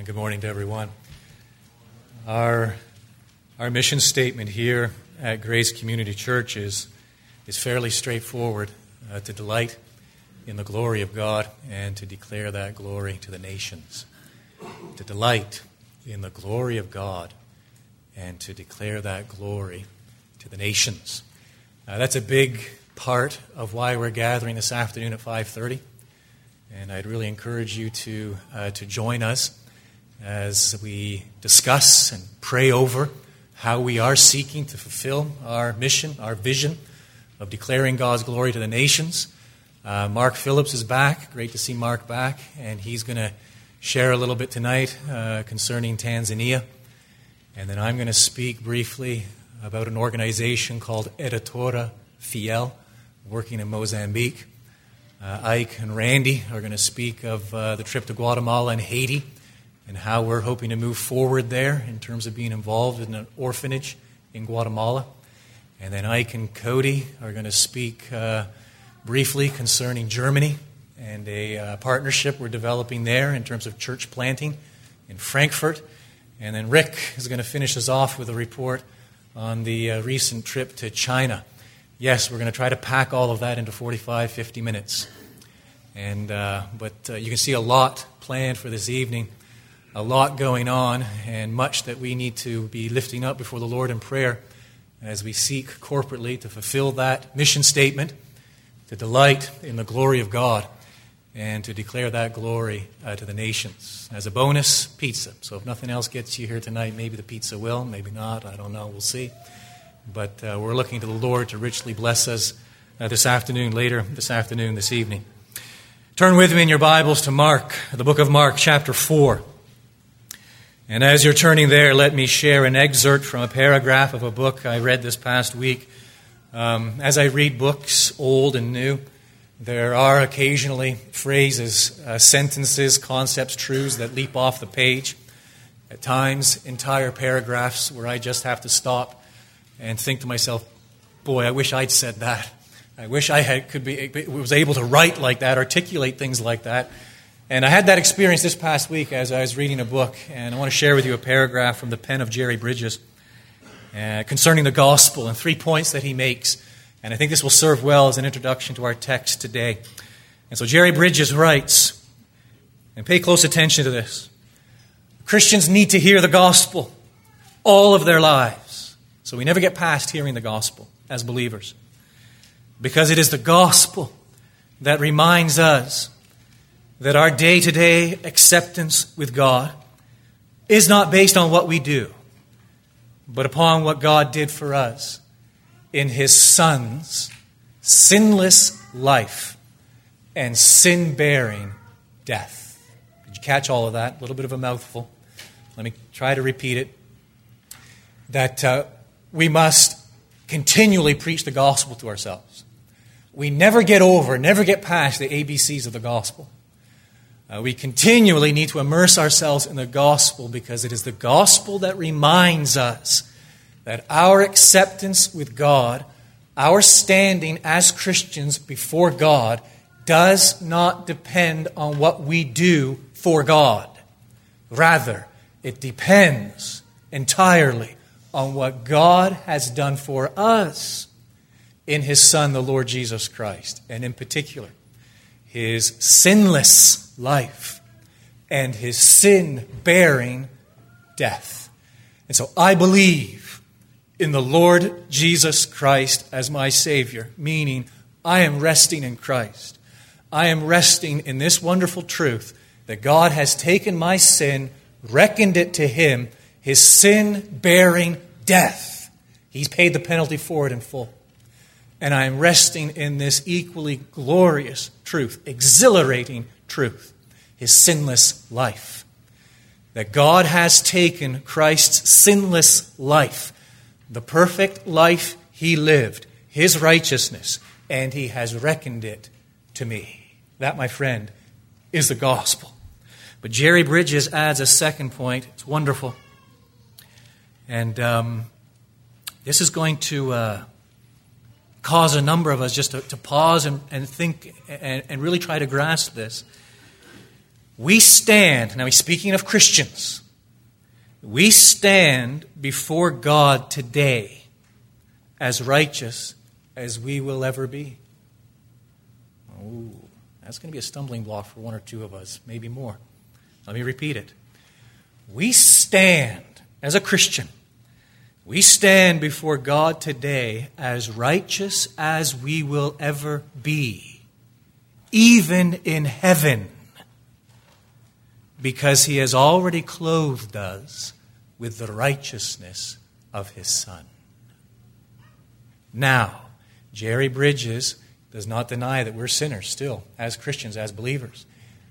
and good morning to everyone. Our, our mission statement here at Grace Community Church is, is fairly straightforward uh, to delight in the glory of God and to declare that glory to the nations. To delight in the glory of God and to declare that glory to the nations. Uh, that's a big part of why we're gathering this afternoon at 5:30, and I'd really encourage you to uh, to join us as we discuss and pray over how we are seeking to fulfill our mission, our vision of declaring God's glory to the nations. Uh, Mark Phillips is back. Great to see Mark back, and he's going to share a little bit tonight uh, concerning Tanzania. And then I'm going to speak briefly about an organization called Editora Fiel, working in Mozambique. Uh, Ike and Randy are going to speak of uh, the trip to Guatemala and Haiti and how we're hoping to move forward there in terms of being involved in an orphanage in Guatemala. And then Ike and Cody are going to speak uh, briefly concerning Germany and a uh, partnership we're developing there in terms of church planting in Frankfurt. And then Rick is going to finish us off with a report on the uh, recent trip to China. Yes, we're going to try to pack all of that into 45, 50 minutes. And, uh, but uh, you can see a lot planned for this evening a lot going on and much that we need to be lifting up before the Lord in prayer as we seek corporately to fulfill that mission statement, to delight in the glory of God, and to declare that glory uh, to the nations. As a bonus, pizza. So if nothing else gets you here tonight, maybe the pizza will, maybe not. I don't know. We'll see. But uh, we're looking to the Lord to richly bless us uh, this afternoon, later this afternoon, this evening. Turn with me in your Bibles to Mark, the book of Mark, chapter 4. And as you're turning there, let me share an excerpt from a paragraph of a book I read this past week. Um, as I read books, old and new, there are occasionally phrases, uh, sentences, concepts, truths that leap off the page. At times, entire paragraphs where I just have to stop and think to myself, boy, I wish I'd said that. I wish I had, could be, was able to write like that, articulate things like that. And I had that experience this past week as I was reading a book, and I want to share with you a paragraph from the pen of Jerry Bridges uh, concerning the gospel and three points that he makes. And I think this will serve well as an introduction to our text today. And so Jerry Bridges writes, and pay close attention to this Christians need to hear the gospel all of their lives. So we never get past hearing the gospel as believers. Because it is the gospel that reminds us that our day to day acceptance with God is not based on what we do, but upon what God did for us in His Son's sinless life and sin bearing death. Did you catch all of that? A little bit of a mouthful. Let me try to repeat it. That uh, we must continually preach the gospel to ourselves. We never get over, never get past the ABCs of the gospel. Uh, we continually need to immerse ourselves in the gospel because it is the gospel that reminds us that our acceptance with God, our standing as Christians before God, does not depend on what we do for God. Rather, it depends entirely on what God has done for us in His Son, the Lord Jesus Christ, and in particular, His sinless life and his sin bearing death. And so I believe in the Lord Jesus Christ as my Savior, meaning I am resting in Christ. I am resting in this wonderful truth that God has taken my sin, reckoned it to Him, His sin bearing death. He's paid the penalty for it in full. And I am resting in this equally glorious truth, exhilarating truth, his sinless life. That God has taken Christ's sinless life, the perfect life he lived, his righteousness, and he has reckoned it to me. That, my friend, is the gospel. But Jerry Bridges adds a second point. It's wonderful. And um, this is going to uh, cause a number of us just to, to pause and, and think and, and really try to grasp this. We stand, now he's speaking of Christians, we stand before God today as righteous as we will ever be. Oh, that's going to be a stumbling block for one or two of us, maybe more. Let me repeat it. We stand as a Christian. We stand before God today as righteous as we will ever be, even in heaven, because He has already clothed us with the righteousness of His Son. Now, Jerry Bridges does not deny that we're sinners still, as Christians, as believers.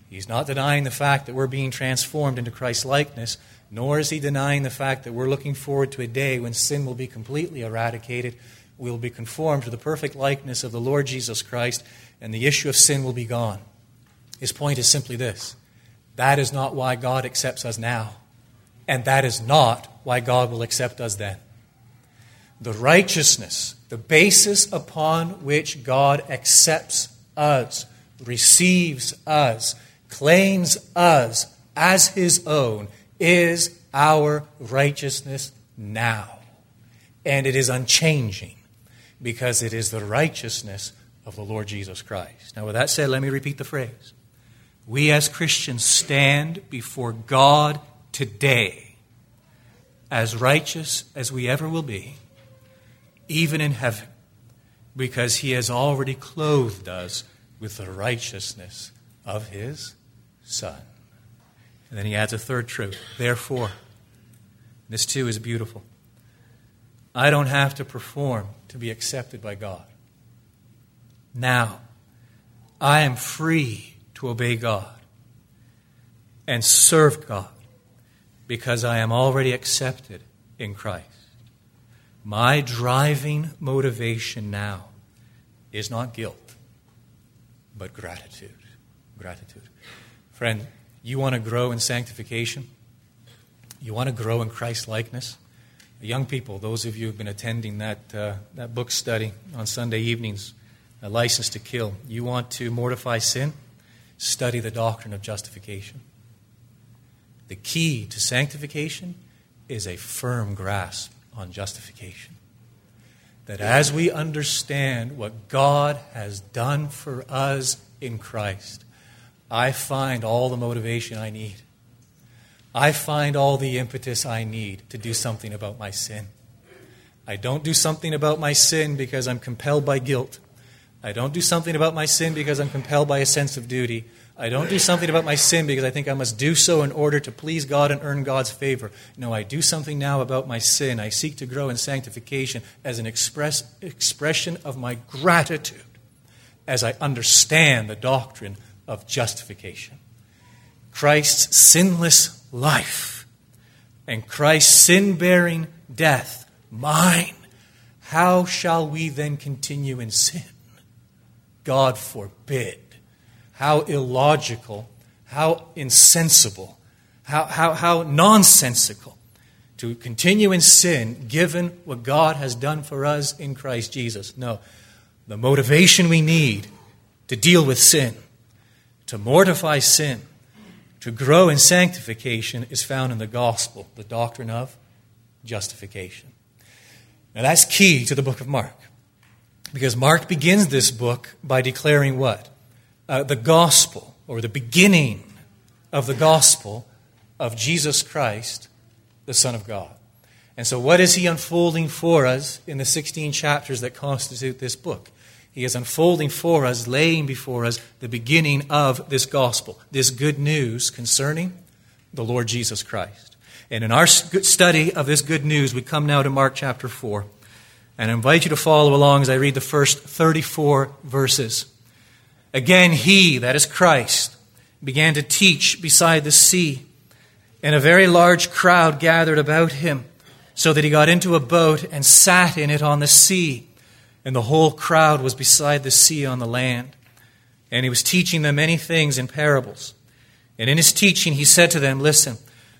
He's not denying the fact that we're being transformed into Christ's likeness, nor is he denying the fact that we're looking forward to a day when sin will be completely eradicated. We'll be conformed to the perfect likeness of the Lord Jesus Christ, and the issue of sin will be gone. His point is simply this that is not why God accepts us now, and that is not why God will accept us then. The righteousness, the basis upon which God accepts us, receives us, claims us as his own is our righteousness now. And it is unchanging because it is the righteousness of the Lord Jesus Christ. Now, with that said, let me repeat the phrase. We as Christians stand before God today as righteous as we ever will be, even in heaven, because He has already clothed us with the righteousness of His Son. And then he adds a third truth. Therefore, this too is beautiful. I don't have to perform to be accepted by God. Now, I am free to obey God and serve God because I am already accepted in Christ. My driving motivation now is not guilt, but gratitude. Gratitude. Friend, you want to grow in sanctification? You want to grow in Christ likeness? Young people, those of you who have been attending that, uh, that book study on Sunday evenings, A License to Kill, you want to mortify sin? Study the doctrine of justification. The key to sanctification is a firm grasp on justification. That as we understand what God has done for us in Christ, I find all the motivation I need. I find all the impetus I need to do something about my sin. I don't do something about my sin because I'm compelled by guilt. I don't do something about my sin because I'm compelled by a sense of duty. I don't do something about my sin because I think I must do so in order to please God and earn God's favor. No, I do something now about my sin. I seek to grow in sanctification as an express, expression of my gratitude as I understand the doctrine of justification. Christ's sinless life and Christ's sin bearing death, mine. How shall we then continue in sin? God forbid. How illogical, how insensible, how, how, how nonsensical to continue in sin given what God has done for us in Christ Jesus. No, the motivation we need to deal with sin to mortify sin, to grow in sanctification is found in the gospel, the doctrine of justification. Now that's key to the book of Mark. Because Mark begins this book by declaring what? Uh, the gospel, or the beginning of the gospel of Jesus Christ, the Son of God. And so, what is he unfolding for us in the 16 chapters that constitute this book? He is unfolding for us, laying before us the beginning of this gospel, this good news concerning the Lord Jesus Christ. And in our study of this good news, we come now to Mark chapter 4. And I invite you to follow along as I read the first 34 verses. Again, he, that is Christ, began to teach beside the sea, and a very large crowd gathered about him, so that he got into a boat and sat in it on the sea and the whole crowd was beside the sea on the land. And he was teaching them many things in parables. And in his teaching, he said to them, Listen,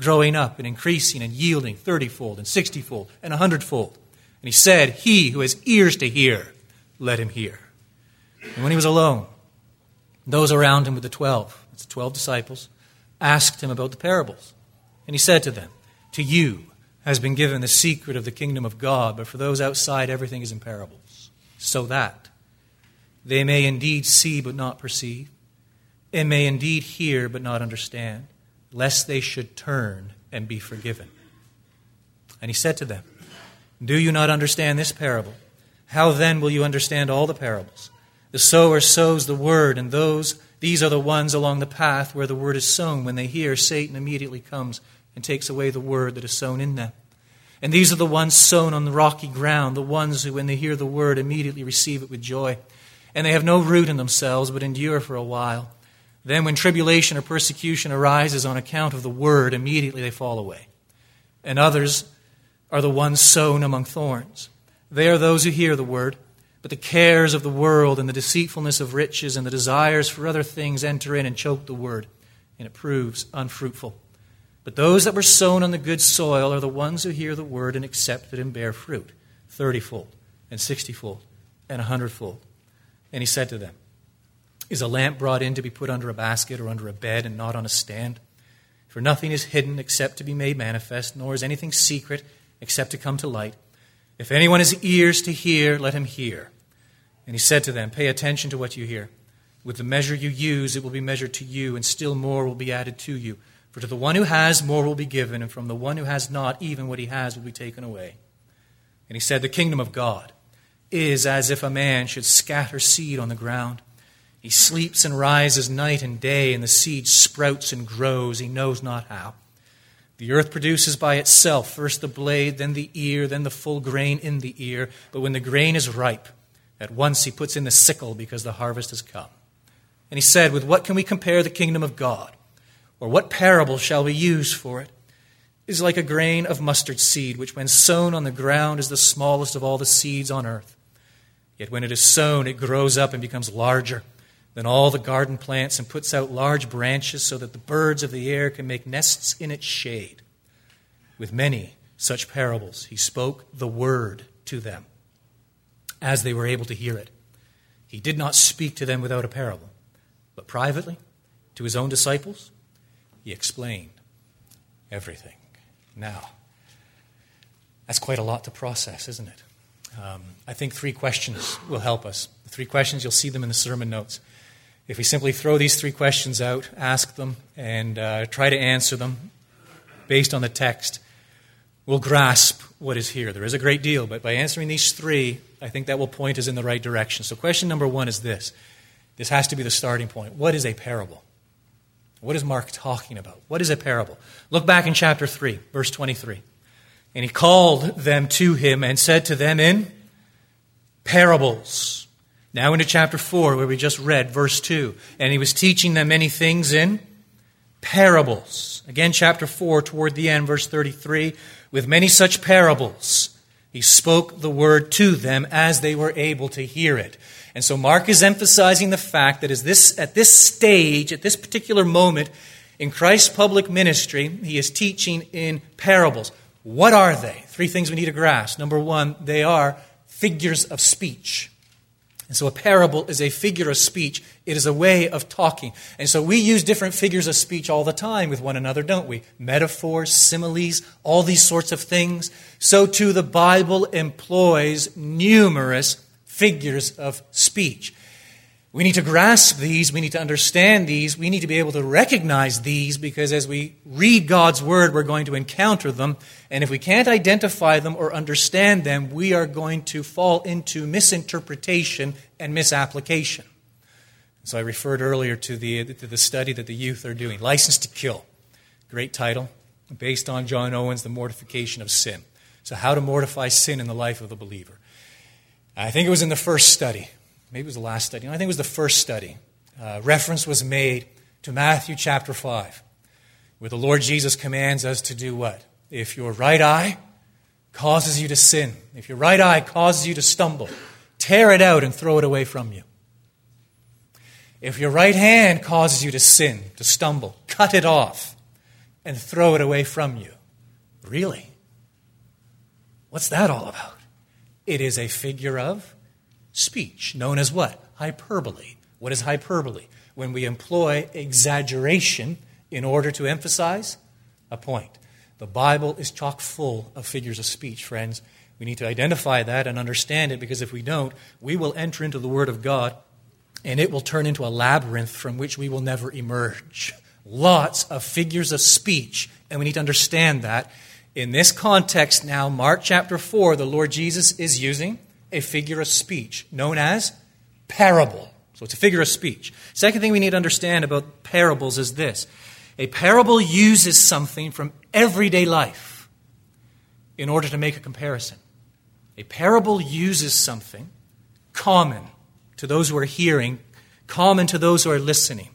growing up and increasing and yielding thirtyfold and sixtyfold and a hundredfold. And he said, He who has ears to hear, let him hear. And when he was alone, those around him with the twelve, it's the twelve disciples, asked him about the parables. And he said to them, To you has been given the secret of the kingdom of God, but for those outside, everything is in parables, so that they may indeed see but not perceive, and may indeed hear but not understand, lest they should turn and be forgiven. And he said to them, Do you not understand this parable? How then will you understand all the parables? The sower sows the word, and those these are the ones along the path where the word is sown. When they hear, Satan immediately comes and takes away the word that is sown in them. And these are the ones sown on the rocky ground, the ones who, when they hear the word, immediately receive it with joy. And they have no root in themselves, but endure for a while. Then, when tribulation or persecution arises on account of the word, immediately they fall away. And others are the ones sown among thorns. They are those who hear the word, but the cares of the world and the deceitfulness of riches and the desires for other things enter in and choke the word, and it proves unfruitful. But those that were sown on the good soil are the ones who hear the word and accept it and bear fruit, thirtyfold, and sixtyfold, and a hundredfold. And he said to them, Is a lamp brought in to be put under a basket or under a bed and not on a stand? For nothing is hidden except to be made manifest, nor is anything secret except to come to light. If anyone has ears to hear, let him hear. And he said to them, Pay attention to what you hear. With the measure you use, it will be measured to you, and still more will be added to you. For to the one who has, more will be given, and from the one who has not, even what he has will be taken away. And he said, The kingdom of God is as if a man should scatter seed on the ground. He sleeps and rises night and day, and the seed sprouts and grows, he knows not how. The earth produces by itself first the blade, then the ear, then the full grain in the ear. But when the grain is ripe, at once he puts in the sickle because the harvest has come. And he said, With what can we compare the kingdom of God? Or what parable shall we use for it? It is like a grain of mustard seed, which when sown on the ground is the smallest of all the seeds on earth. Yet when it is sown, it grows up and becomes larger than all the garden plants and puts out large branches so that the birds of the air can make nests in its shade. With many such parables, he spoke the word to them as they were able to hear it. He did not speak to them without a parable, but privately, to his own disciples, he explained everything. Now, that's quite a lot to process, isn't it? Um, I think three questions will help us. Three questions, you'll see them in the sermon notes. If we simply throw these three questions out, ask them, and uh, try to answer them based on the text, we'll grasp what is here. There is a great deal, but by answering these three, I think that will point us in the right direction. So, question number one is this this has to be the starting point. What is a parable? What is Mark talking about? What is a parable? Look back in chapter 3, verse 23. And he called them to him and said to them in parables. Now into chapter 4, where we just read, verse 2. And he was teaching them many things in parables. Again, chapter 4, toward the end, verse 33. With many such parables, he spoke the word to them as they were able to hear it. And so Mark is emphasizing the fact that this, at this stage, at this particular moment in Christ's public ministry, he is teaching in parables. What are they? Three things we need to grasp. Number one, they are figures of speech. And so a parable is a figure of speech. It is a way of talking. And so we use different figures of speech all the time with one another, don't we? Metaphors, similes, all these sorts of things. So too the Bible employs numerous figures of speech. We need to grasp these. We need to understand these. We need to be able to recognize these because as we read God's Word, we're going to encounter them. And if we can't identify them or understand them, we are going to fall into misinterpretation and misapplication. So I referred earlier to the, to the study that the youth are doing License to Kill. Great title, based on John Owen's The Mortification of Sin. So, how to mortify sin in the life of the believer. I think it was in the first study. Maybe it was the last study. No, I think it was the first study. Uh, reference was made to Matthew chapter 5, where the Lord Jesus commands us to do what? If your right eye causes you to sin, if your right eye causes you to stumble, tear it out and throw it away from you. If your right hand causes you to sin, to stumble, cut it off and throw it away from you. Really? What's that all about? It is a figure of speech, known as what? Hyperbole. What is hyperbole? When we employ exaggeration in order to emphasize a point. The Bible is chock full of figures of speech, friends. We need to identify that and understand it because if we don't, we will enter into the Word of God and it will turn into a labyrinth from which we will never emerge. Lots of figures of speech, and we need to understand that. In this context now, Mark chapter 4, the Lord Jesus is using a figure of speech known as parable. So it's a figure of speech. Second thing we need to understand about parables is this a parable uses something from everyday life in order to make a comparison. A parable uses something common to those who are hearing, common to those who are listening.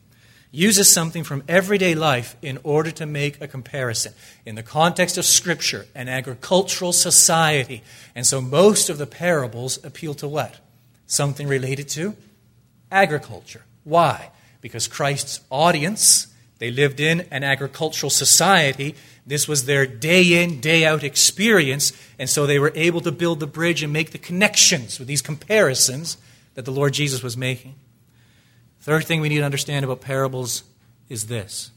Uses something from everyday life in order to make a comparison in the context of Scripture, an agricultural society. And so most of the parables appeal to what? Something related to agriculture. Why? Because Christ's audience, they lived in an agricultural society. This was their day in, day out experience. And so they were able to build the bridge and make the connections with these comparisons that the Lord Jesus was making. Third thing we need to understand about parables is this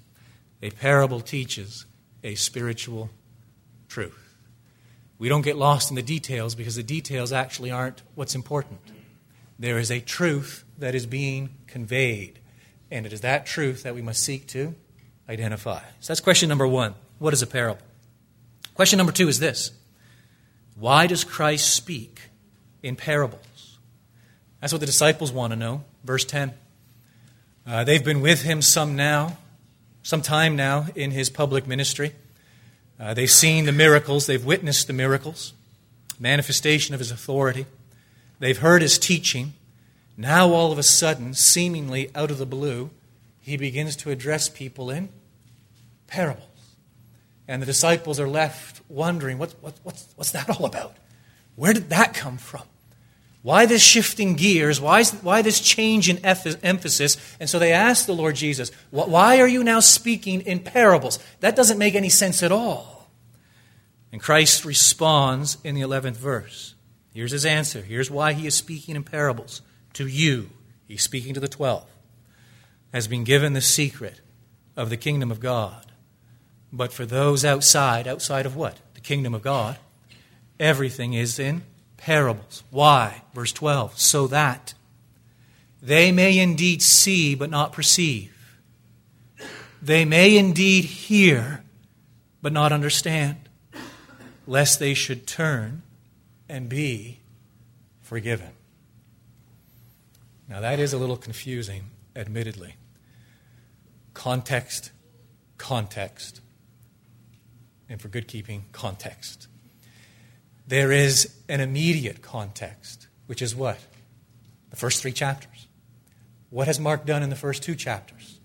a parable teaches a spiritual truth. We don't get lost in the details because the details actually aren't what's important. There is a truth that is being conveyed, and it is that truth that we must seek to identify. So that's question number one. What is a parable? Question number two is this Why does Christ speak in parables? That's what the disciples want to know. Verse 10. Uh, they've been with him some now, some time now in his public ministry. Uh, they've seen the miracles, they've witnessed the miracles, manifestation of his authority. They've heard his teaching. Now, all of a sudden, seemingly out of the blue, he begins to address people in parables. And the disciples are left wondering, what, what, what's, what's that all about? Where did that come from? Why this shifting gears? Why, is, why this change in emphasis? And so they ask the Lord Jesus, Why are you now speaking in parables? That doesn't make any sense at all. And Christ responds in the 11th verse. Here's his answer. Here's why he is speaking in parables. To you, he's speaking to the 12, has been given the secret of the kingdom of God. But for those outside, outside of what? The kingdom of God, everything is in parables. Why? Verse 12. So that they may indeed see but not perceive. They may indeed hear but not understand, lest they should turn and be forgiven. Now, that is a little confusing, admittedly. Context, context. And for good keeping, context. There is an immediate context, which is what? The first three chapters. What has Mark done in the first two chapters?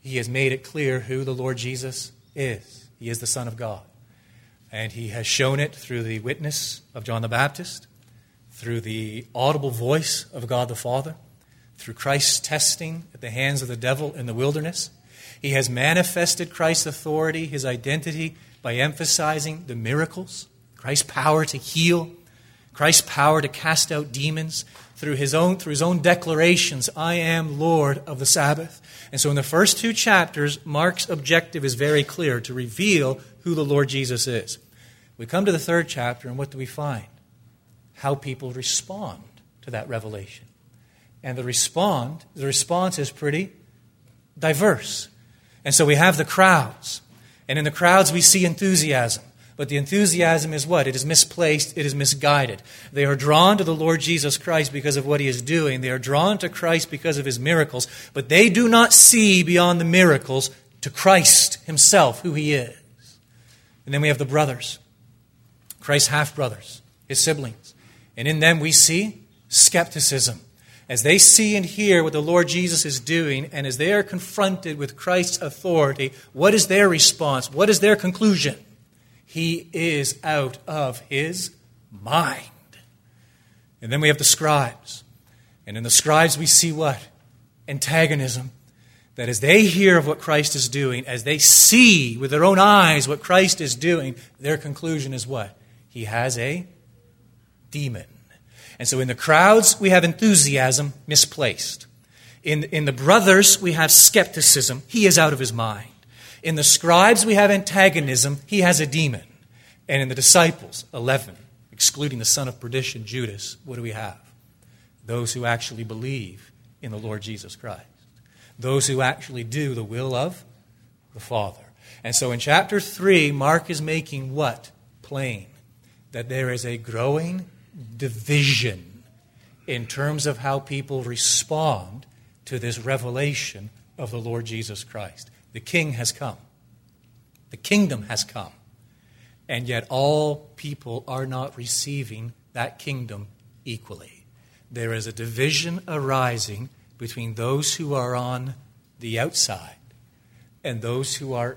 He has made it clear who the Lord Jesus is. He is the Son of God. And he has shown it through the witness of John the Baptist, through the audible voice of God the Father, through Christ's testing at the hands of the devil in the wilderness. He has manifested Christ's authority, his identity, by emphasizing the miracles Christ's power to heal, Christ's power to cast out demons through his own through his own declarations, I am Lord of the Sabbath. And so in the first two chapters, Mark's objective is very clear to reveal who the Lord Jesus is. We come to the third chapter and what do we find? How people respond to that revelation. And the respond, the response is pretty diverse. And so we have the crowds. And in the crowds we see enthusiasm. But the enthusiasm is what? It is misplaced, it is misguided. They are drawn to the Lord Jesus Christ because of what he is doing. They are drawn to Christ because of his miracles, but they do not see beyond the miracles to Christ himself, who he is. And then we have the brothers, Christ's half brothers, his siblings. And in them we see skepticism. as they see and hear what the Lord Jesus is doing, and as they are confronted with Christ's authority, what is their response? What is their conclusion? He is out of his mind. And then we have the scribes. And in the scribes, we see what? Antagonism. That as they hear of what Christ is doing, as they see with their own eyes what Christ is doing, their conclusion is what? He has a demon. And so in the crowds, we have enthusiasm misplaced. In, in the brothers, we have skepticism. He is out of his mind. In the scribes, we have antagonism. He has a demon. And in the disciples, 11, excluding the son of perdition, Judas, what do we have? Those who actually believe in the Lord Jesus Christ. Those who actually do the will of the Father. And so in chapter 3, Mark is making what? Plain. That there is a growing division in terms of how people respond to this revelation of the Lord Jesus Christ. The King has come, the kingdom has come, and yet all people are not receiving that kingdom equally. There is a division arising between those who are on the outside and those who are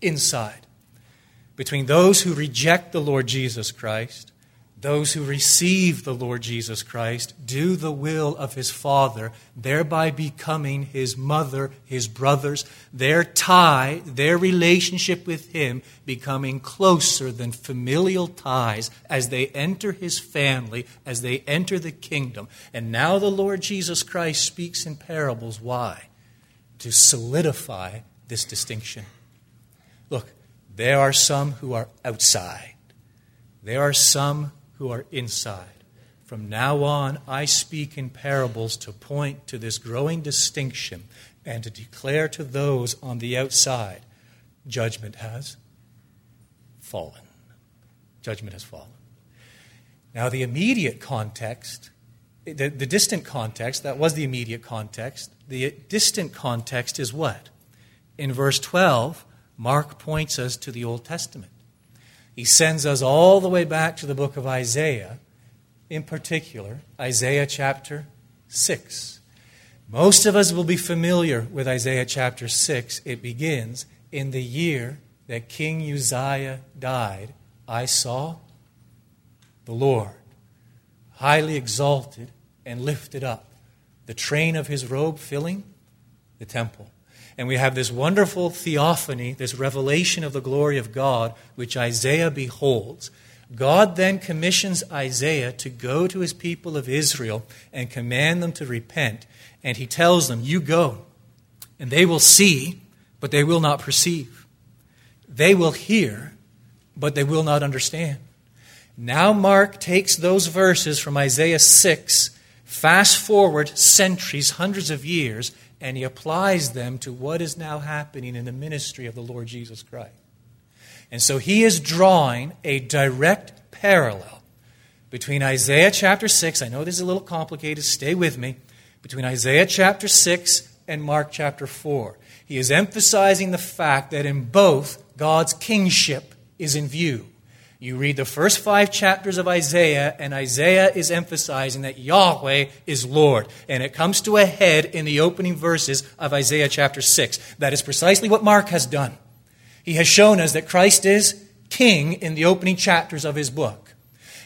inside, between those who reject the Lord Jesus Christ those who receive the Lord Jesus Christ do the will of his Father, thereby becoming his mother, his brothers, their tie, their relationship with him becoming closer than familial ties as they enter his family, as they enter the kingdom. And now the Lord Jesus Christ speaks in parables. Why? To solidify this distinction. Look, there are some who are outside. There are some who are inside. From now on, I speak in parables to point to this growing distinction and to declare to those on the outside judgment has fallen. Judgment has fallen. Now, the immediate context, the, the distant context, that was the immediate context. The distant context is what? In verse 12, Mark points us to the Old Testament. He sends us all the way back to the book of Isaiah, in particular, Isaiah chapter 6. Most of us will be familiar with Isaiah chapter 6. It begins In the year that King Uzziah died, I saw the Lord highly exalted and lifted up, the train of his robe filling the temple. And we have this wonderful theophany, this revelation of the glory of God, which Isaiah beholds. God then commissions Isaiah to go to his people of Israel and command them to repent. And he tells them, You go, and they will see, but they will not perceive. They will hear, but they will not understand. Now, Mark takes those verses from Isaiah 6, fast forward centuries, hundreds of years, and he applies them to what is now happening in the ministry of the Lord Jesus Christ. And so he is drawing a direct parallel between Isaiah chapter 6, I know this is a little complicated, stay with me, between Isaiah chapter 6 and Mark chapter 4. He is emphasizing the fact that in both, God's kingship is in view. You read the first five chapters of Isaiah, and Isaiah is emphasizing that Yahweh is Lord. And it comes to a head in the opening verses of Isaiah chapter 6. That is precisely what Mark has done. He has shown us that Christ is king in the opening chapters of his book.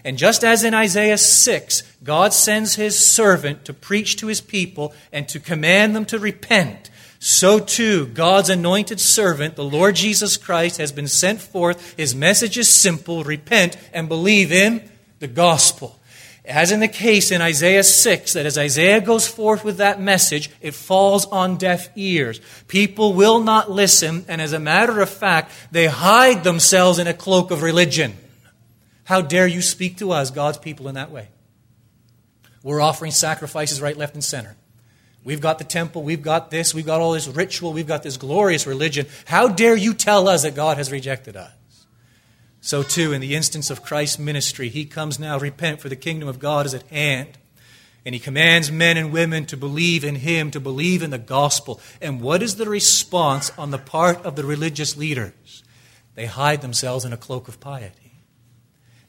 And just as in Isaiah 6, God sends his servant to preach to his people and to command them to repent, so too God's anointed servant, the Lord Jesus Christ, has been sent forth. His message is simple repent and believe in the gospel. As in the case in Isaiah 6, that as Isaiah goes forth with that message, it falls on deaf ears. People will not listen, and as a matter of fact, they hide themselves in a cloak of religion. How dare you speak to us, God's people, in that way? We're offering sacrifices right, left, and center. We've got the temple, we've got this, we've got all this ritual, we've got this glorious religion. How dare you tell us that God has rejected us? So, too, in the instance of Christ's ministry, he comes now, repent, for the kingdom of God is at hand. And he commands men and women to believe in him, to believe in the gospel. And what is the response on the part of the religious leaders? They hide themselves in a cloak of piety.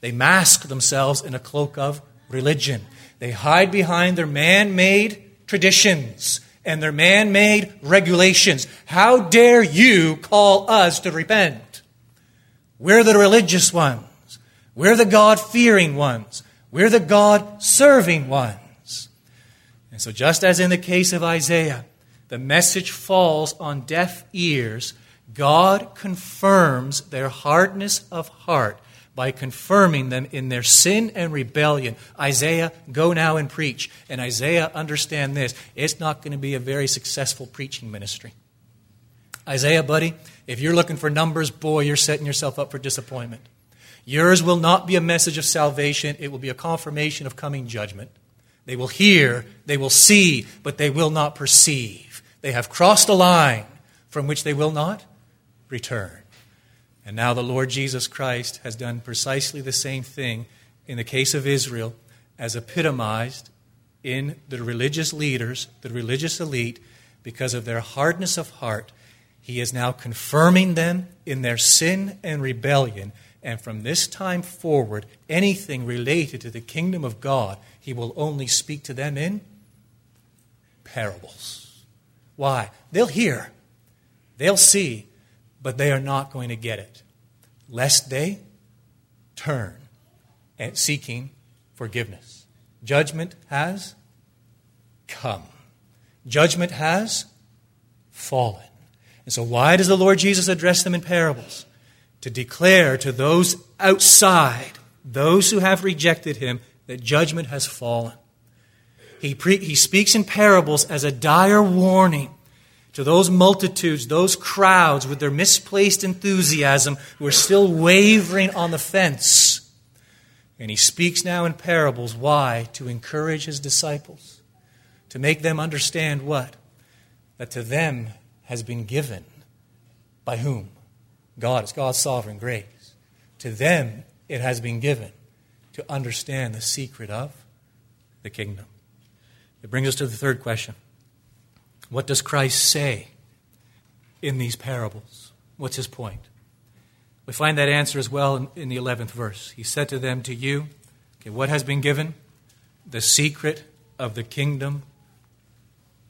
They mask themselves in a cloak of religion. They hide behind their man made traditions and their man made regulations. How dare you call us to repent? We're the religious ones. We're the God fearing ones. We're the God serving ones. And so, just as in the case of Isaiah, the message falls on deaf ears, God confirms their hardness of heart by confirming them in their sin and rebellion. Isaiah, go now and preach. And Isaiah, understand this it's not going to be a very successful preaching ministry. Isaiah, buddy, if you're looking for numbers, boy, you're setting yourself up for disappointment. Yours will not be a message of salvation, it will be a confirmation of coming judgment. They will hear, they will see, but they will not perceive. They have crossed a line from which they will not return. And now the Lord Jesus Christ has done precisely the same thing in the case of Israel, as epitomized in the religious leaders, the religious elite, because of their hardness of heart. He is now confirming them in their sin and rebellion and from this time forward, anything related to the kingdom of God, he will only speak to them in parables. Why? They'll hear, they'll see, but they are not going to get it, lest they turn and seeking forgiveness. Judgment has come. Judgment has fallen. And so, why does the Lord Jesus address them in parables? to declare to those outside, those who have rejected him, that judgment has fallen. He, pre- he speaks in parables as a dire warning to those multitudes, those crowds with their misplaced enthusiasm who are still wavering on the fence. And he speaks now in parables. Why? To encourage his disciples, to make them understand what? That to them has been given. By whom? God. It's God's sovereign grace. To them, it has been given to understand the secret of the kingdom. It brings us to the third question What does Christ say in these parables? What's his point? We find that answer as well in, in the 11th verse. He said to them, To you, okay, what has been given? The secret of the kingdom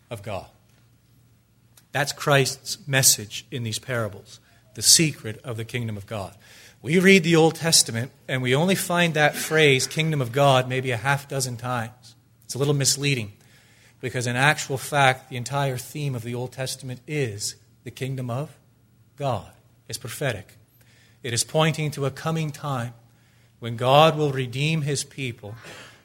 of God. That's Christ's message in these parables the secret of the kingdom of God. We read the Old Testament and we only find that phrase, kingdom of God, maybe a half dozen times. It's a little misleading because, in actual fact, the entire theme of the Old Testament is the kingdom of God. It's prophetic, it is pointing to a coming time when God will redeem his people,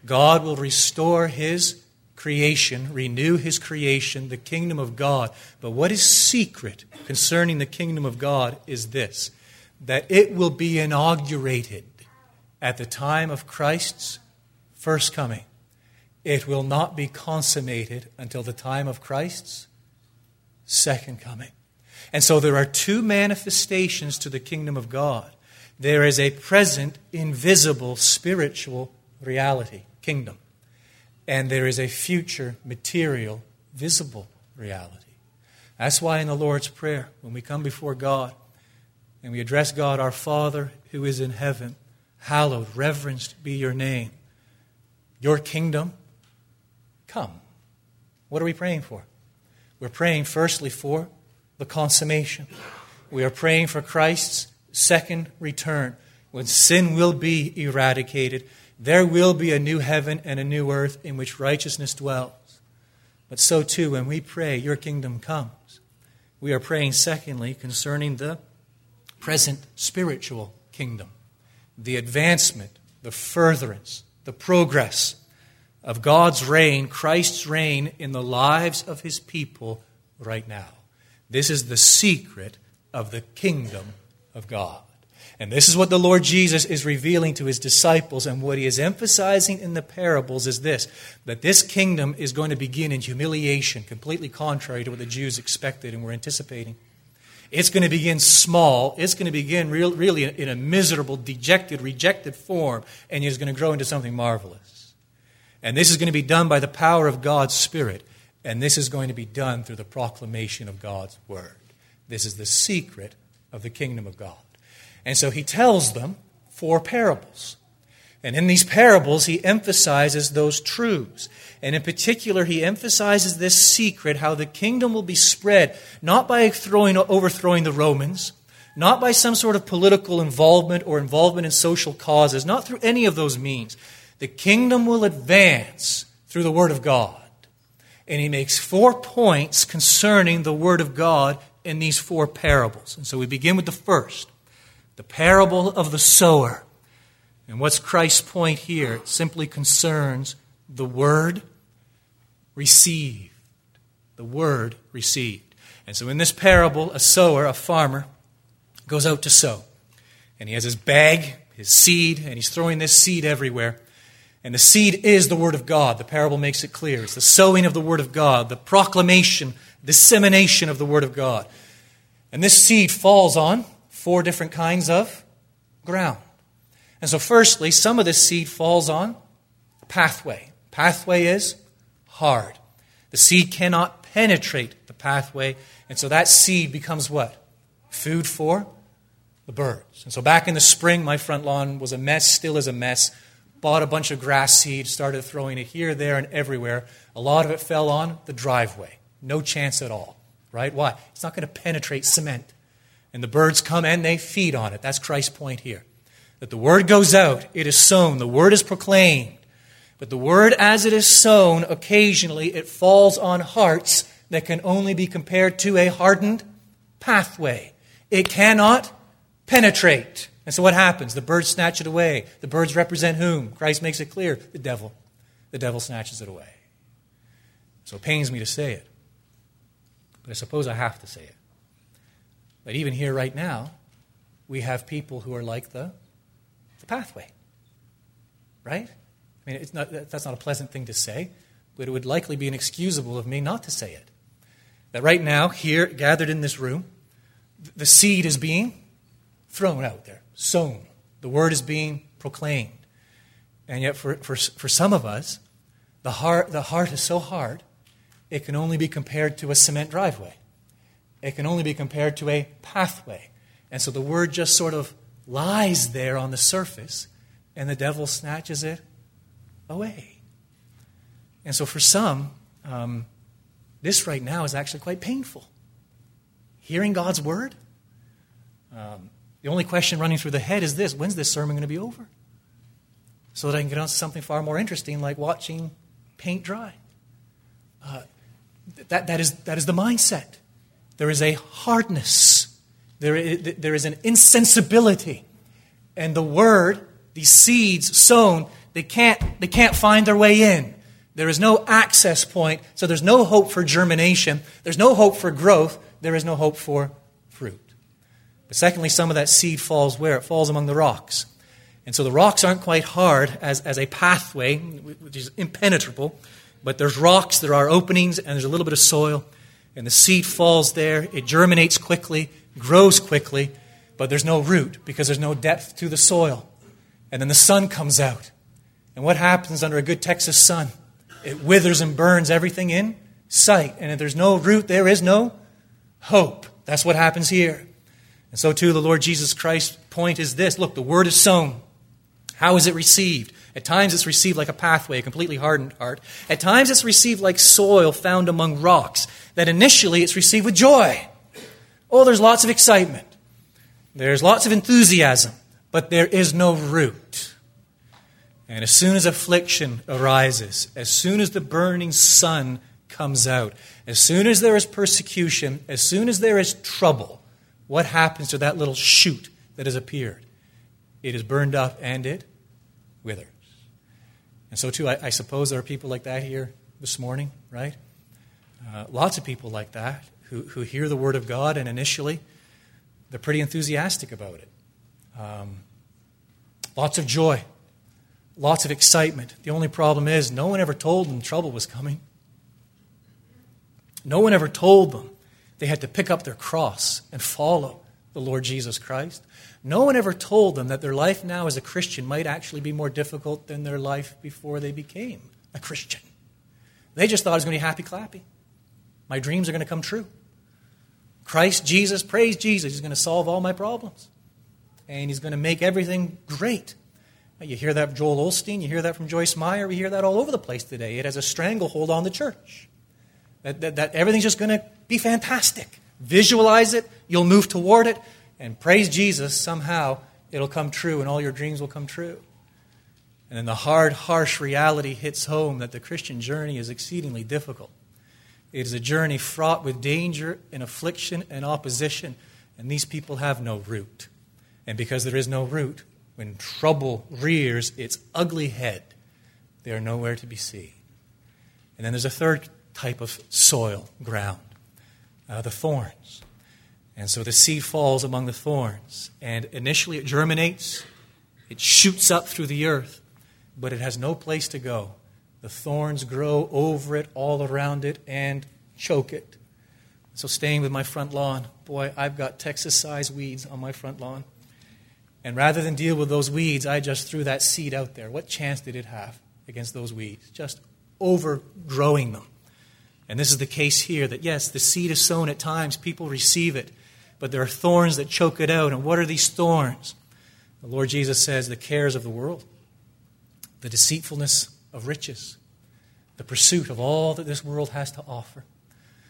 God will restore his creation, renew his creation, the kingdom of God. But what is secret concerning the kingdom of God is this that it will be inaugurated at the time of Christ's first coming. It will not be consummated until the time of Christ's second coming. And so there are two manifestations to the kingdom of God. There is a present, invisible, spiritual reality, kingdom and there is a future, material, visible reality. That's why in the Lord's Prayer, when we come before God and we address God, our Father who is in heaven, hallowed, reverenced be your name. Your kingdom come. What are we praying for? We're praying firstly for the consummation. We are praying for Christ's second return when sin will be eradicated there will be a new heaven and a new earth in which righteousness dwells. But so too, when we pray, Your kingdom comes, we are praying, secondly, concerning the present spiritual kingdom, the advancement, the furtherance, the progress of God's reign, Christ's reign in the lives of His people right now. This is the secret of the kingdom of God. And this is what the Lord Jesus is revealing to his disciples. And what he is emphasizing in the parables is this that this kingdom is going to begin in humiliation, completely contrary to what the Jews expected and were anticipating. It's going to begin small. It's going to begin real, really in a miserable, dejected, rejected form, and it's going to grow into something marvelous. And this is going to be done by the power of God's Spirit, and this is going to be done through the proclamation of God's Word. This is the secret of the kingdom of God. And so he tells them four parables. And in these parables, he emphasizes those truths. And in particular, he emphasizes this secret how the kingdom will be spread, not by throwing, overthrowing the Romans, not by some sort of political involvement or involvement in social causes, not through any of those means. The kingdom will advance through the Word of God. And he makes four points concerning the Word of God in these four parables. And so we begin with the first the parable of the sower. And what's Christ's point here? It simply concerns the word received. The word received. And so in this parable, a sower, a farmer, goes out to sow. And he has his bag, his seed, and he's throwing this seed everywhere. And the seed is the Word of God. The parable makes it clear. It's the sowing of the Word of God, the proclamation, dissemination of the Word of God. And this seed falls on four different kinds of ground. And so, firstly, some of this seed falls on pathway. Pathway is hard. The seed cannot penetrate the pathway, and so that seed becomes what? Food for the birds. And so, back in the spring, my front lawn was a mess, still is a mess. Bought a bunch of grass seed, started throwing it here, there, and everywhere. A lot of it fell on the driveway. No chance at all, right? Why? It's not going to penetrate cement. And the birds come and they feed on it. That's Christ's point here. That the word goes out, it is sown, the word is proclaimed. But the word, as it is sown, occasionally it falls on hearts that can only be compared to a hardened pathway. It cannot penetrate. And so what happens? The birds snatch it away. The birds represent whom? Christ makes it clear the devil. The devil snatches it away. So it pains me to say it. But I suppose I have to say it. But even here right now, we have people who are like the, the pathway. Right? I mean, it's not, that's not a pleasant thing to say, but it would likely be inexcusable of me not to say it. That right now, here, gathered in this room, the seed is being thrown out there, sown. The word is being proclaimed. And yet, for, for, for some of us, the heart, the heart is so hard, it can only be compared to a cement driveway. It can only be compared to a pathway. And so the word just sort of lies there on the surface, and the devil snatches it away. And so for some, um, this right now is actually quite painful. Hearing God's word, um, the only question running through the head is this when's this sermon going to be over? So that I can get on to something far more interesting like watching paint dry. Uh, that, that, is, that is the mindset. There is a hardness, there is, there is an insensibility. And the word, these seeds sown, they can't, they can't find their way in. There is no access point, so there's no hope for germination. There's no hope for growth. There is no hope for. But secondly, some of that seed falls where? It falls among the rocks. And so the rocks aren't quite hard as, as a pathway, which is impenetrable, but there's rocks, there are openings, and there's a little bit of soil and the seed falls there. It germinates quickly, grows quickly, but there's no root because there's no depth to the soil. And then the sun comes out. And what happens under a good Texas sun? It withers and burns everything in sight. And if there's no root, there is no hope. That's what happens here. And so, too, the Lord Jesus Christ's point is this look, the word is sown. How is it received? At times it's received like a pathway, a completely hardened heart. At times it's received like soil found among rocks that initially it's received with joy. Oh, there's lots of excitement. There's lots of enthusiasm, but there is no root. And as soon as affliction arises, as soon as the burning sun comes out, as soon as there is persecution, as soon as there is trouble, what happens to that little shoot that has appeared? It is burned up and it withers. And so, too, I, I suppose there are people like that here this morning, right? Uh, lots of people like that who, who hear the Word of God and initially they're pretty enthusiastic about it. Um, lots of joy, lots of excitement. The only problem is no one ever told them trouble was coming. No one ever told them they had to pick up their cross and follow the Lord Jesus Christ. No one ever told them that their life now as a Christian might actually be more difficult than their life before they became a Christian. They just thought it was going to be happy clappy. My dreams are going to come true. Christ Jesus, praise Jesus, He's going to solve all my problems. And He's going to make everything great. You hear that from Joel Osteen, you hear that from Joyce Meyer, we hear that all over the place today. It has a stranglehold on the church. That, that, that everything's just going to be fantastic. Visualize it, you'll move toward it, and praise Jesus, somehow it'll come true and all your dreams will come true. And then the hard, harsh reality hits home that the Christian journey is exceedingly difficult. It is a journey fraught with danger and affliction and opposition, and these people have no root. And because there is no root, when trouble rears its ugly head, they are nowhere to be seen. And then there's a third type of soil, ground, uh, the thorns. And so the seed falls among the thorns, and initially it germinates, it shoots up through the earth, but it has no place to go. The thorns grow over it, all around it, and choke it. So, staying with my front lawn, boy, I've got Texas sized weeds on my front lawn. And rather than deal with those weeds, I just threw that seed out there. What chance did it have against those weeds? Just overgrowing them. And this is the case here that yes, the seed is sown at times, people receive it, but there are thorns that choke it out. And what are these thorns? The Lord Jesus says the cares of the world, the deceitfulness of riches, the pursuit of all that this world has to offer.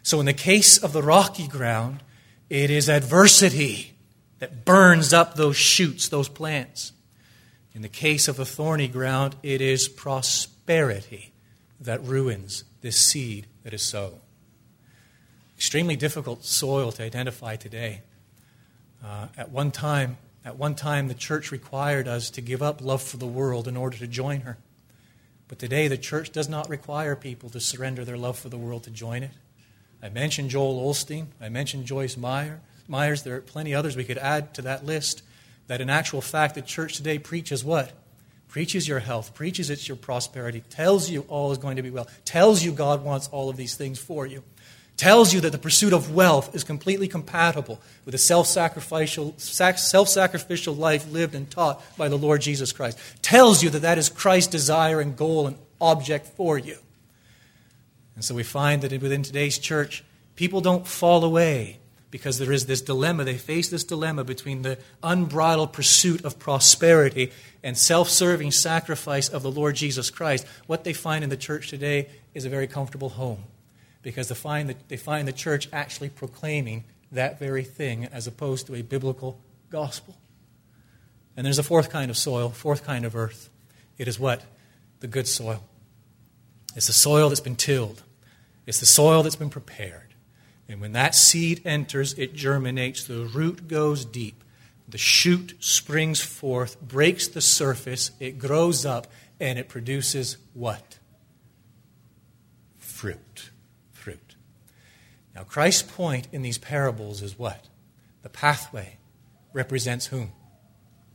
So, in the case of the rocky ground, it is adversity that burns up those shoots, those plants. In the case of the thorny ground, it is prosperity that ruins this seed that is so. Extremely difficult soil to identify today. Uh, at one time, at one time, the church required us to give up love for the world in order to join her. But today, the church does not require people to surrender their love for the world to join it. I mentioned Joel Osteen. I mentioned Joyce Meyer. Myers. There are plenty others we could add to that list. That in actual fact, the church today preaches what? Preaches your health, preaches it's your prosperity, tells you all is going to be well, tells you God wants all of these things for you, tells you that the pursuit of wealth is completely compatible with a self sacrificial self-sacrificial life lived and taught by the Lord Jesus Christ, tells you that that is Christ's desire and goal and object for you. And so we find that within today's church, people don't fall away because there is this dilemma. They face this dilemma between the unbridled pursuit of prosperity and self serving sacrifice of the Lord Jesus Christ. What they find in the church today is a very comfortable home because they find, that they find the church actually proclaiming that very thing as opposed to a biblical gospel. And there's a fourth kind of soil, fourth kind of earth. It is what? The good soil. It's the soil that's been tilled, it's the soil that's been prepared. And when that seed enters, it germinates, the root goes deep, the shoot springs forth, breaks the surface, it grows up, and it produces what? Fruit. Fruit. Now, Christ's point in these parables is what? The pathway represents whom?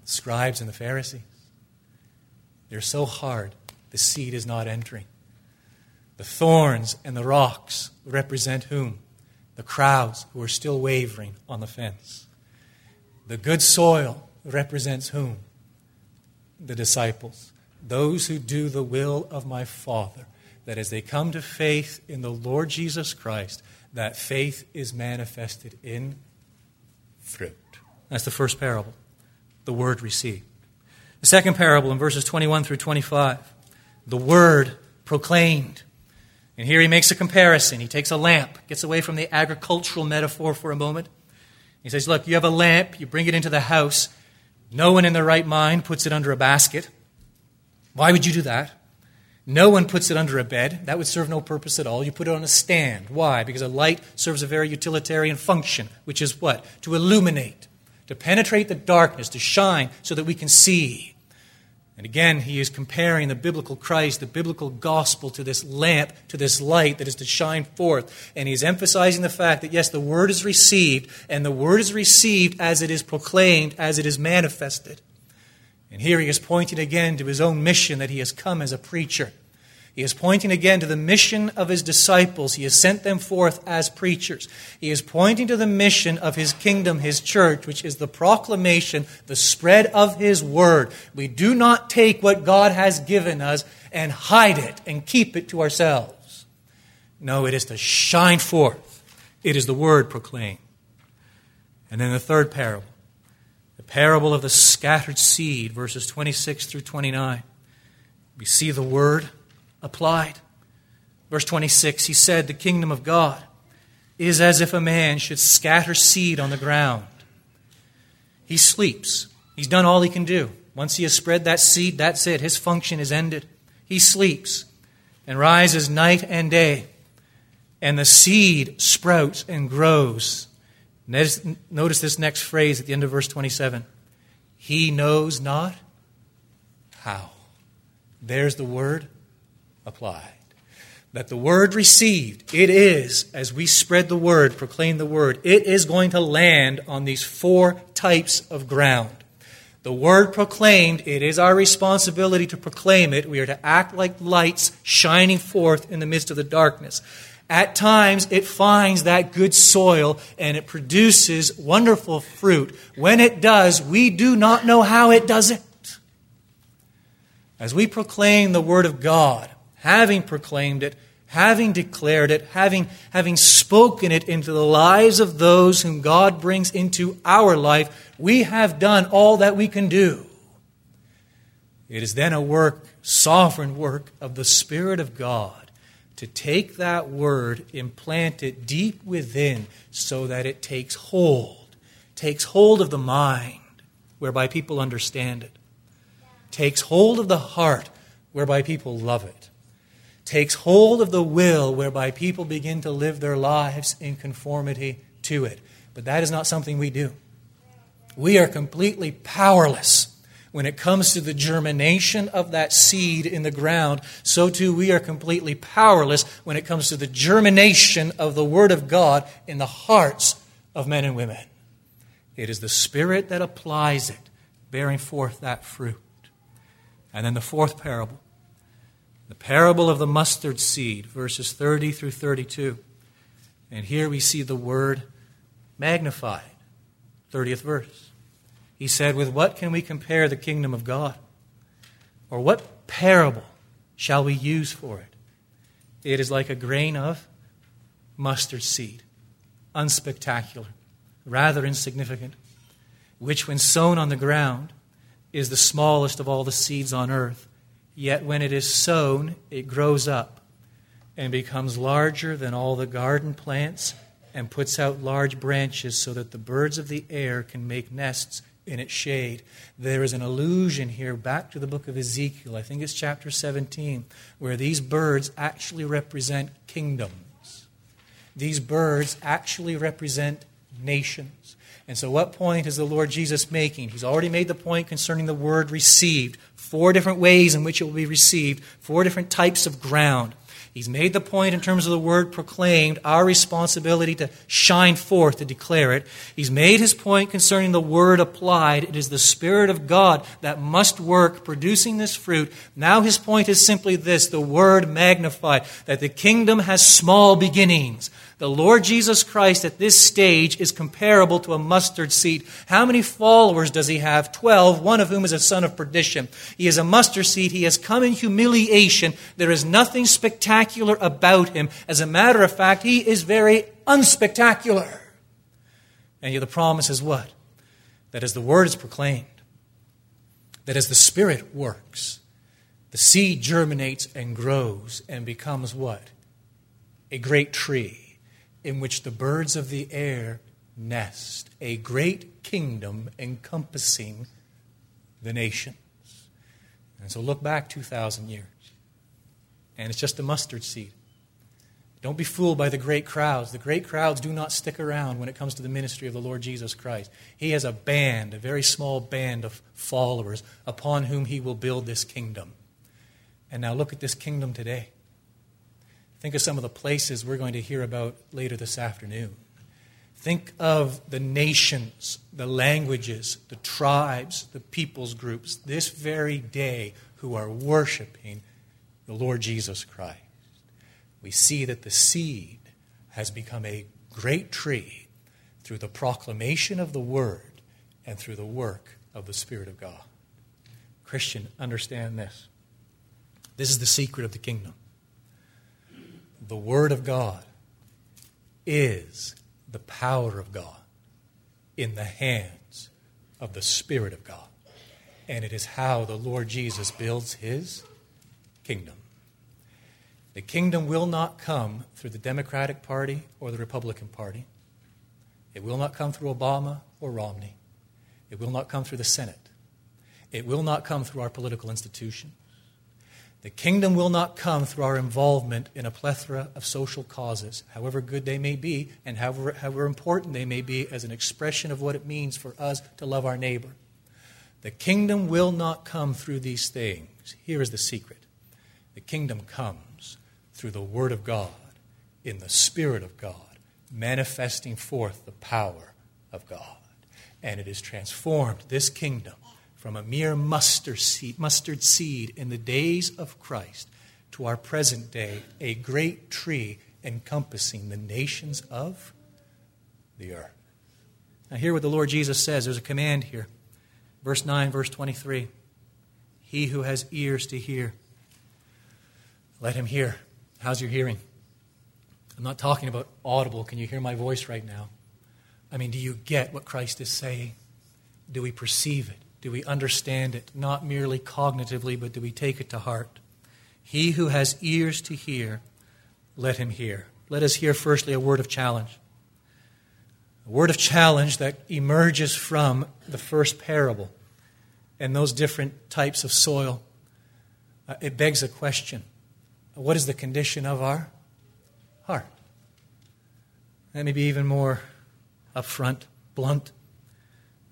The scribes and the Pharisees. They're so hard, the seed is not entering. The thorns and the rocks represent whom? The crowds who are still wavering on the fence. The good soil represents whom? The disciples. Those who do the will of my Father. That as they come to faith in the Lord Jesus Christ, that faith is manifested in fruit. That's the first parable, the word received. The second parable in verses 21 through 25, the word proclaimed. And here he makes a comparison. He takes a lamp, gets away from the agricultural metaphor for a moment. He says, Look, you have a lamp, you bring it into the house. No one in their right mind puts it under a basket. Why would you do that? No one puts it under a bed. That would serve no purpose at all. You put it on a stand. Why? Because a light serves a very utilitarian function, which is what? To illuminate, to penetrate the darkness, to shine so that we can see. And again, he is comparing the biblical Christ, the biblical gospel, to this lamp, to this light that is to shine forth. And he's emphasizing the fact that, yes, the word is received, and the word is received as it is proclaimed, as it is manifested. And here he is pointing again to his own mission that he has come as a preacher. He is pointing again to the mission of his disciples. He has sent them forth as preachers. He is pointing to the mission of his kingdom, his church, which is the proclamation, the spread of his word. We do not take what God has given us and hide it and keep it to ourselves. No, it is to shine forth. It is the word proclaimed. And then the third parable, the parable of the scattered seed, verses 26 through 29. We see the word applied. Verse 26, he said, The kingdom of God is as if a man should scatter seed on the ground. He sleeps. He's done all he can do. Once he has spread that seed, that's it. His function is ended. He sleeps and rises night and day. And the seed sprouts and grows. Notice this next phrase at the end of verse 27. He knows not how. There's the word applied. That the word received, it is, as we spread the word, proclaim the word, it is going to land on these four types of ground. The word proclaimed, it is our responsibility to proclaim it. We are to act like lights shining forth in the midst of the darkness. At times, it finds that good soil and it produces wonderful fruit. When it does, we do not know how it does it. As we proclaim the Word of God, having proclaimed it, having declared it, having, having spoken it into the lives of those whom God brings into our life, we have done all that we can do. It is then a work, sovereign work of the Spirit of God to take that word, implant it deep within so that it takes hold, takes hold of the mind, whereby people understand it, takes hold of the heart, whereby people love it takes hold of the will whereby people begin to live their lives in conformity to it. But that is not something we do. We are completely powerless when it comes to the germination of that seed in the ground. So too, we are completely powerless when it comes to the germination of the Word of God in the hearts of men and women. It is the Spirit that applies it, bearing forth that fruit. And then the fourth parable the parable of the mustard seed, verses 30 through 32. And here we see the word magnified. 30th verse. He said, With what can we compare the kingdom of God? Or what parable shall we use for it? It is like a grain of mustard seed, unspectacular, rather insignificant, which, when sown on the ground, is the smallest of all the seeds on earth. Yet when it is sown, it grows up and becomes larger than all the garden plants and puts out large branches so that the birds of the air can make nests in its shade. There is an allusion here back to the book of Ezekiel, I think it's chapter 17, where these birds actually represent kingdoms. These birds actually represent nations. And so, what point is the Lord Jesus making? He's already made the point concerning the word received. Four different ways in which it will be received, four different types of ground. He's made the point in terms of the word proclaimed, our responsibility to shine forth, to declare it. He's made his point concerning the word applied. It is the Spirit of God that must work producing this fruit. Now his point is simply this the word magnified, that the kingdom has small beginnings. The Lord Jesus Christ at this stage is comparable to a mustard seed. How many followers does he have? Twelve, one of whom is a son of perdition. He is a mustard seed. He has come in humiliation. There is nothing spectacular about him. As a matter of fact, he is very unspectacular. And yet the promise is what? That as the word is proclaimed, that as the Spirit works, the seed germinates and grows and becomes what? A great tree in which the birds of the air nest, a great kingdom encompassing the nations. And so look back 2,000 years, and it's just a mustard seed. Don't be fooled by the great crowds. The great crowds do not stick around when it comes to the ministry of the Lord Jesus Christ. He has a band, a very small band of followers upon whom he will build this kingdom. And now look at this kingdom today. Think of some of the places we're going to hear about later this afternoon. Think of the nations, the languages, the tribes, the peoples groups this very day who are worshiping the Lord Jesus Christ. We see that the seed has become a great tree through the proclamation of the word and through the work of the Spirit of God. Christian, understand this. This is the secret of the kingdom the Word of God is the power of God in the hands of the Spirit of God. And it is how the Lord Jesus builds his kingdom. The kingdom will not come through the Democratic Party or the Republican Party. It will not come through Obama or Romney. It will not come through the Senate. It will not come through our political institutions. The kingdom will not come through our involvement in a plethora of social causes, however good they may be and however, however important they may be as an expression of what it means for us to love our neighbor. The kingdom will not come through these things. Here is the secret the kingdom comes through the Word of God, in the Spirit of God, manifesting forth the power of God. And it is transformed, this kingdom, from a mere mustard seed, mustard seed in the days of Christ to our present day, a great tree encompassing the nations of the earth. Now, hear what the Lord Jesus says. There's a command here. Verse 9, verse 23. He who has ears to hear, let him hear. How's your hearing? I'm not talking about audible. Can you hear my voice right now? I mean, do you get what Christ is saying? Do we perceive it? Do we understand it, not merely cognitively, but do we take it to heart? He who has ears to hear, let him hear. Let us hear firstly a word of challenge. A word of challenge that emerges from the first parable and those different types of soil. Uh, it begs a question What is the condition of our heart? Let me be even more upfront, blunt.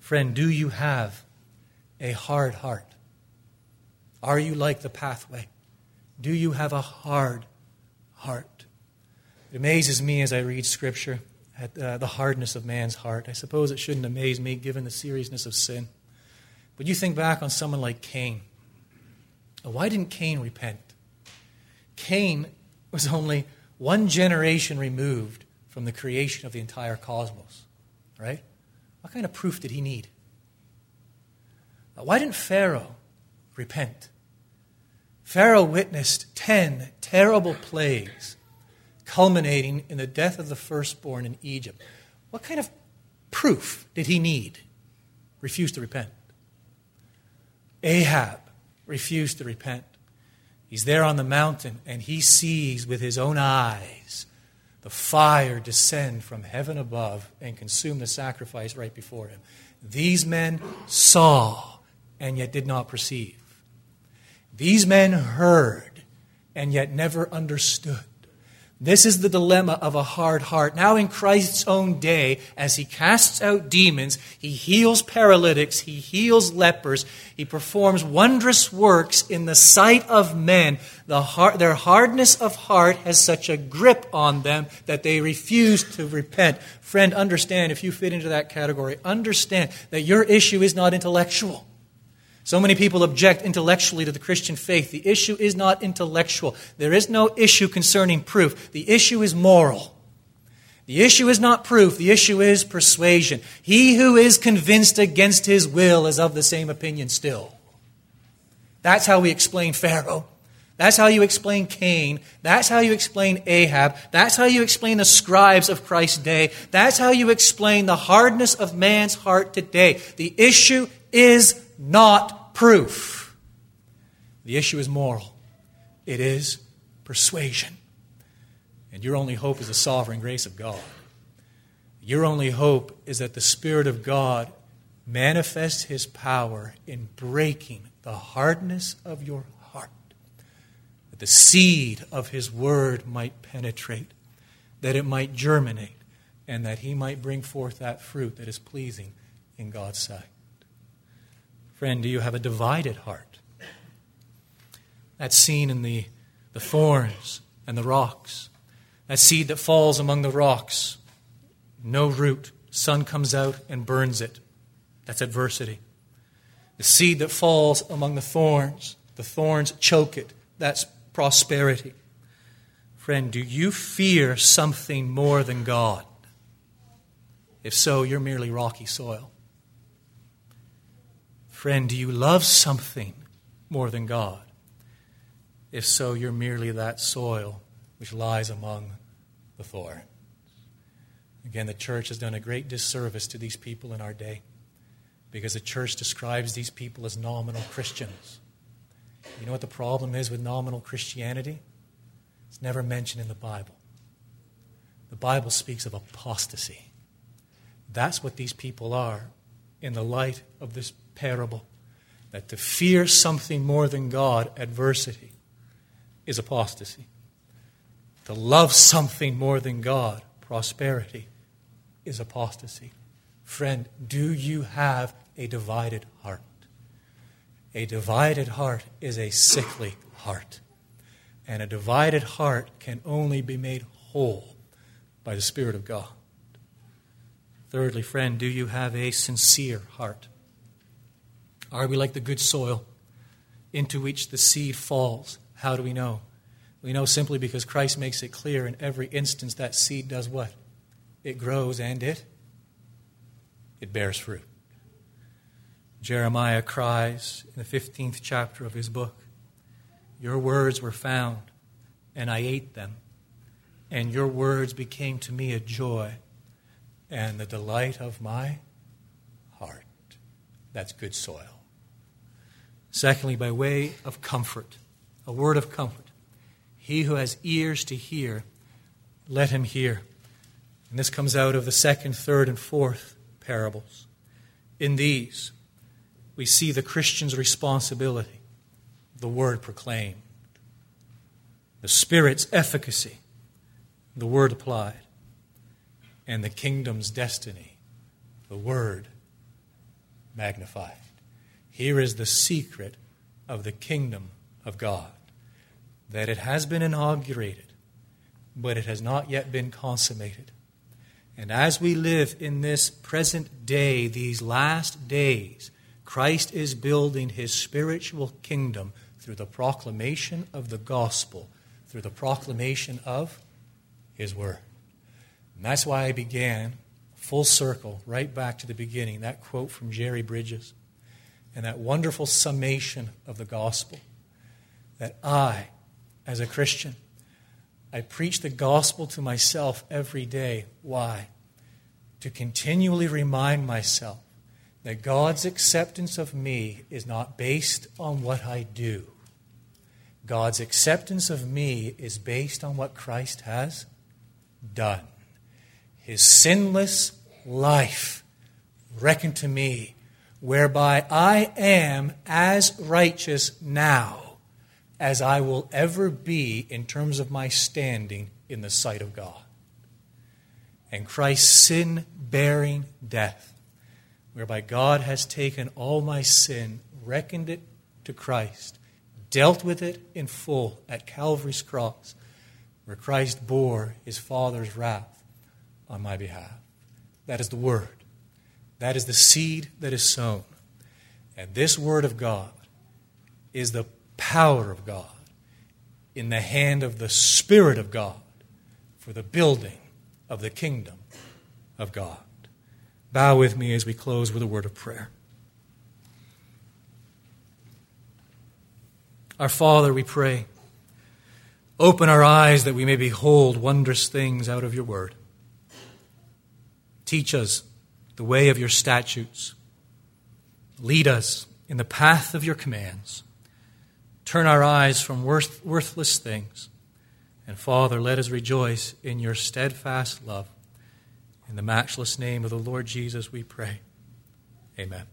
Friend, do you have a hard heart? Are you like the pathway? Do you have a hard heart? It amazes me as I read Scripture at uh, the hardness of man's heart. I suppose it shouldn't amaze me given the seriousness of sin. But you think back on someone like Cain. Why didn't Cain repent? Cain was only one generation removed from the creation of the entire cosmos, right? What kind of proof did he need? Why didn't Pharaoh repent? Pharaoh witnessed 10 terrible plagues culminating in the death of the firstborn in Egypt. What kind of proof did he need? Refused to repent. Ahab refused to repent. He's there on the mountain and he sees with his own eyes the fire descend from heaven above and consume the sacrifice right before him. These men saw and yet did not perceive. These men heard and yet never understood. This is the dilemma of a hard heart. Now, in Christ's own day, as he casts out demons, he heals paralytics, he heals lepers, he performs wondrous works in the sight of men. The heart, their hardness of heart has such a grip on them that they refuse to repent. Friend, understand, if you fit into that category, understand that your issue is not intellectual. So many people object intellectually to the Christian faith. The issue is not intellectual. There is no issue concerning proof. The issue is moral. The issue is not proof. The issue is persuasion. He who is convinced against his will is of the same opinion still. That's how we explain Pharaoh. That's how you explain Cain. That's how you explain Ahab. That's how you explain the scribes of Christ's day. That's how you explain the hardness of man's heart today. The issue is not proof. The issue is moral, it is persuasion. And your only hope is the sovereign grace of God. Your only hope is that the Spirit of God manifests His power in breaking the hardness of your heart, that the seed of His Word might penetrate, that it might germinate, and that He might bring forth that fruit that is pleasing in God's sight. Friend, do you have a divided heart? That's seen in the, the thorns and the rocks. That seed that falls among the rocks, no root, sun comes out and burns it. That's adversity. The seed that falls among the thorns, the thorns choke it. That's prosperity. Friend, do you fear something more than God? If so, you're merely rocky soil. Friend, do you love something more than God? If so, you're merely that soil which lies among the thorns. Again, the church has done a great disservice to these people in our day. because the church describes these people as nominal Christians. You know what the problem is with nominal Christianity? It's never mentioned in the Bible. The Bible speaks of apostasy. That's what these people are in the light of this parable. That to fear something more than God, adversity, is apostasy. To love something more than God, prosperity, is apostasy. Friend, do you have a divided heart? A divided heart is a sickly heart. And a divided heart can only be made whole by the Spirit of God. Thirdly, friend, do you have a sincere heart? Are we like the good soil into which the seed falls? How do we know? We know simply because Christ makes it clear in every instance that seed does what? It grows and it it bears fruit. Jeremiah cries in the 15th chapter of his book, Your words were found, and I ate them, and your words became to me a joy and the delight of my heart. That's good soil. Secondly, by way of comfort, a word of comfort. He who has ears to hear, let him hear. And this comes out of the second, third, and fourth parables. In these, we see the Christian's responsibility, the word proclaimed, the Spirit's efficacy, the word applied, and the kingdom's destiny, the word magnified. Here is the secret of the kingdom of God that it has been inaugurated, but it has not yet been consummated. And as we live in this present day, these last days, Christ is building his spiritual kingdom through the proclamation of the gospel, through the proclamation of his word. And that's why I began full circle, right back to the beginning, that quote from Jerry Bridges and that wonderful summation of the gospel that I, as a Christian, I preach the gospel to myself every day. Why? To continually remind myself that God's acceptance of me is not based on what I do. God's acceptance of me is based on what Christ has done. His sinless life reckoned to me whereby I am as righteous now as I will ever be in terms of my standing in the sight of God. And Christ's sin bearing death, whereby God has taken all my sin, reckoned it to Christ, dealt with it in full at Calvary's cross, where Christ bore his Father's wrath on my behalf. That is the Word. That is the seed that is sown. And this Word of God is the power of God in the hand of the Spirit of God for the building of the kingdom of God. Bow with me as we close with a word of prayer. Our Father, we pray, open our eyes that we may behold wondrous things out of your word. Teach us the way of your statutes. Lead us in the path of your commands. Turn our eyes from worth, worthless things. And Father, let us rejoice in your steadfast love. In the matchless name of the Lord Jesus, we pray. Amen.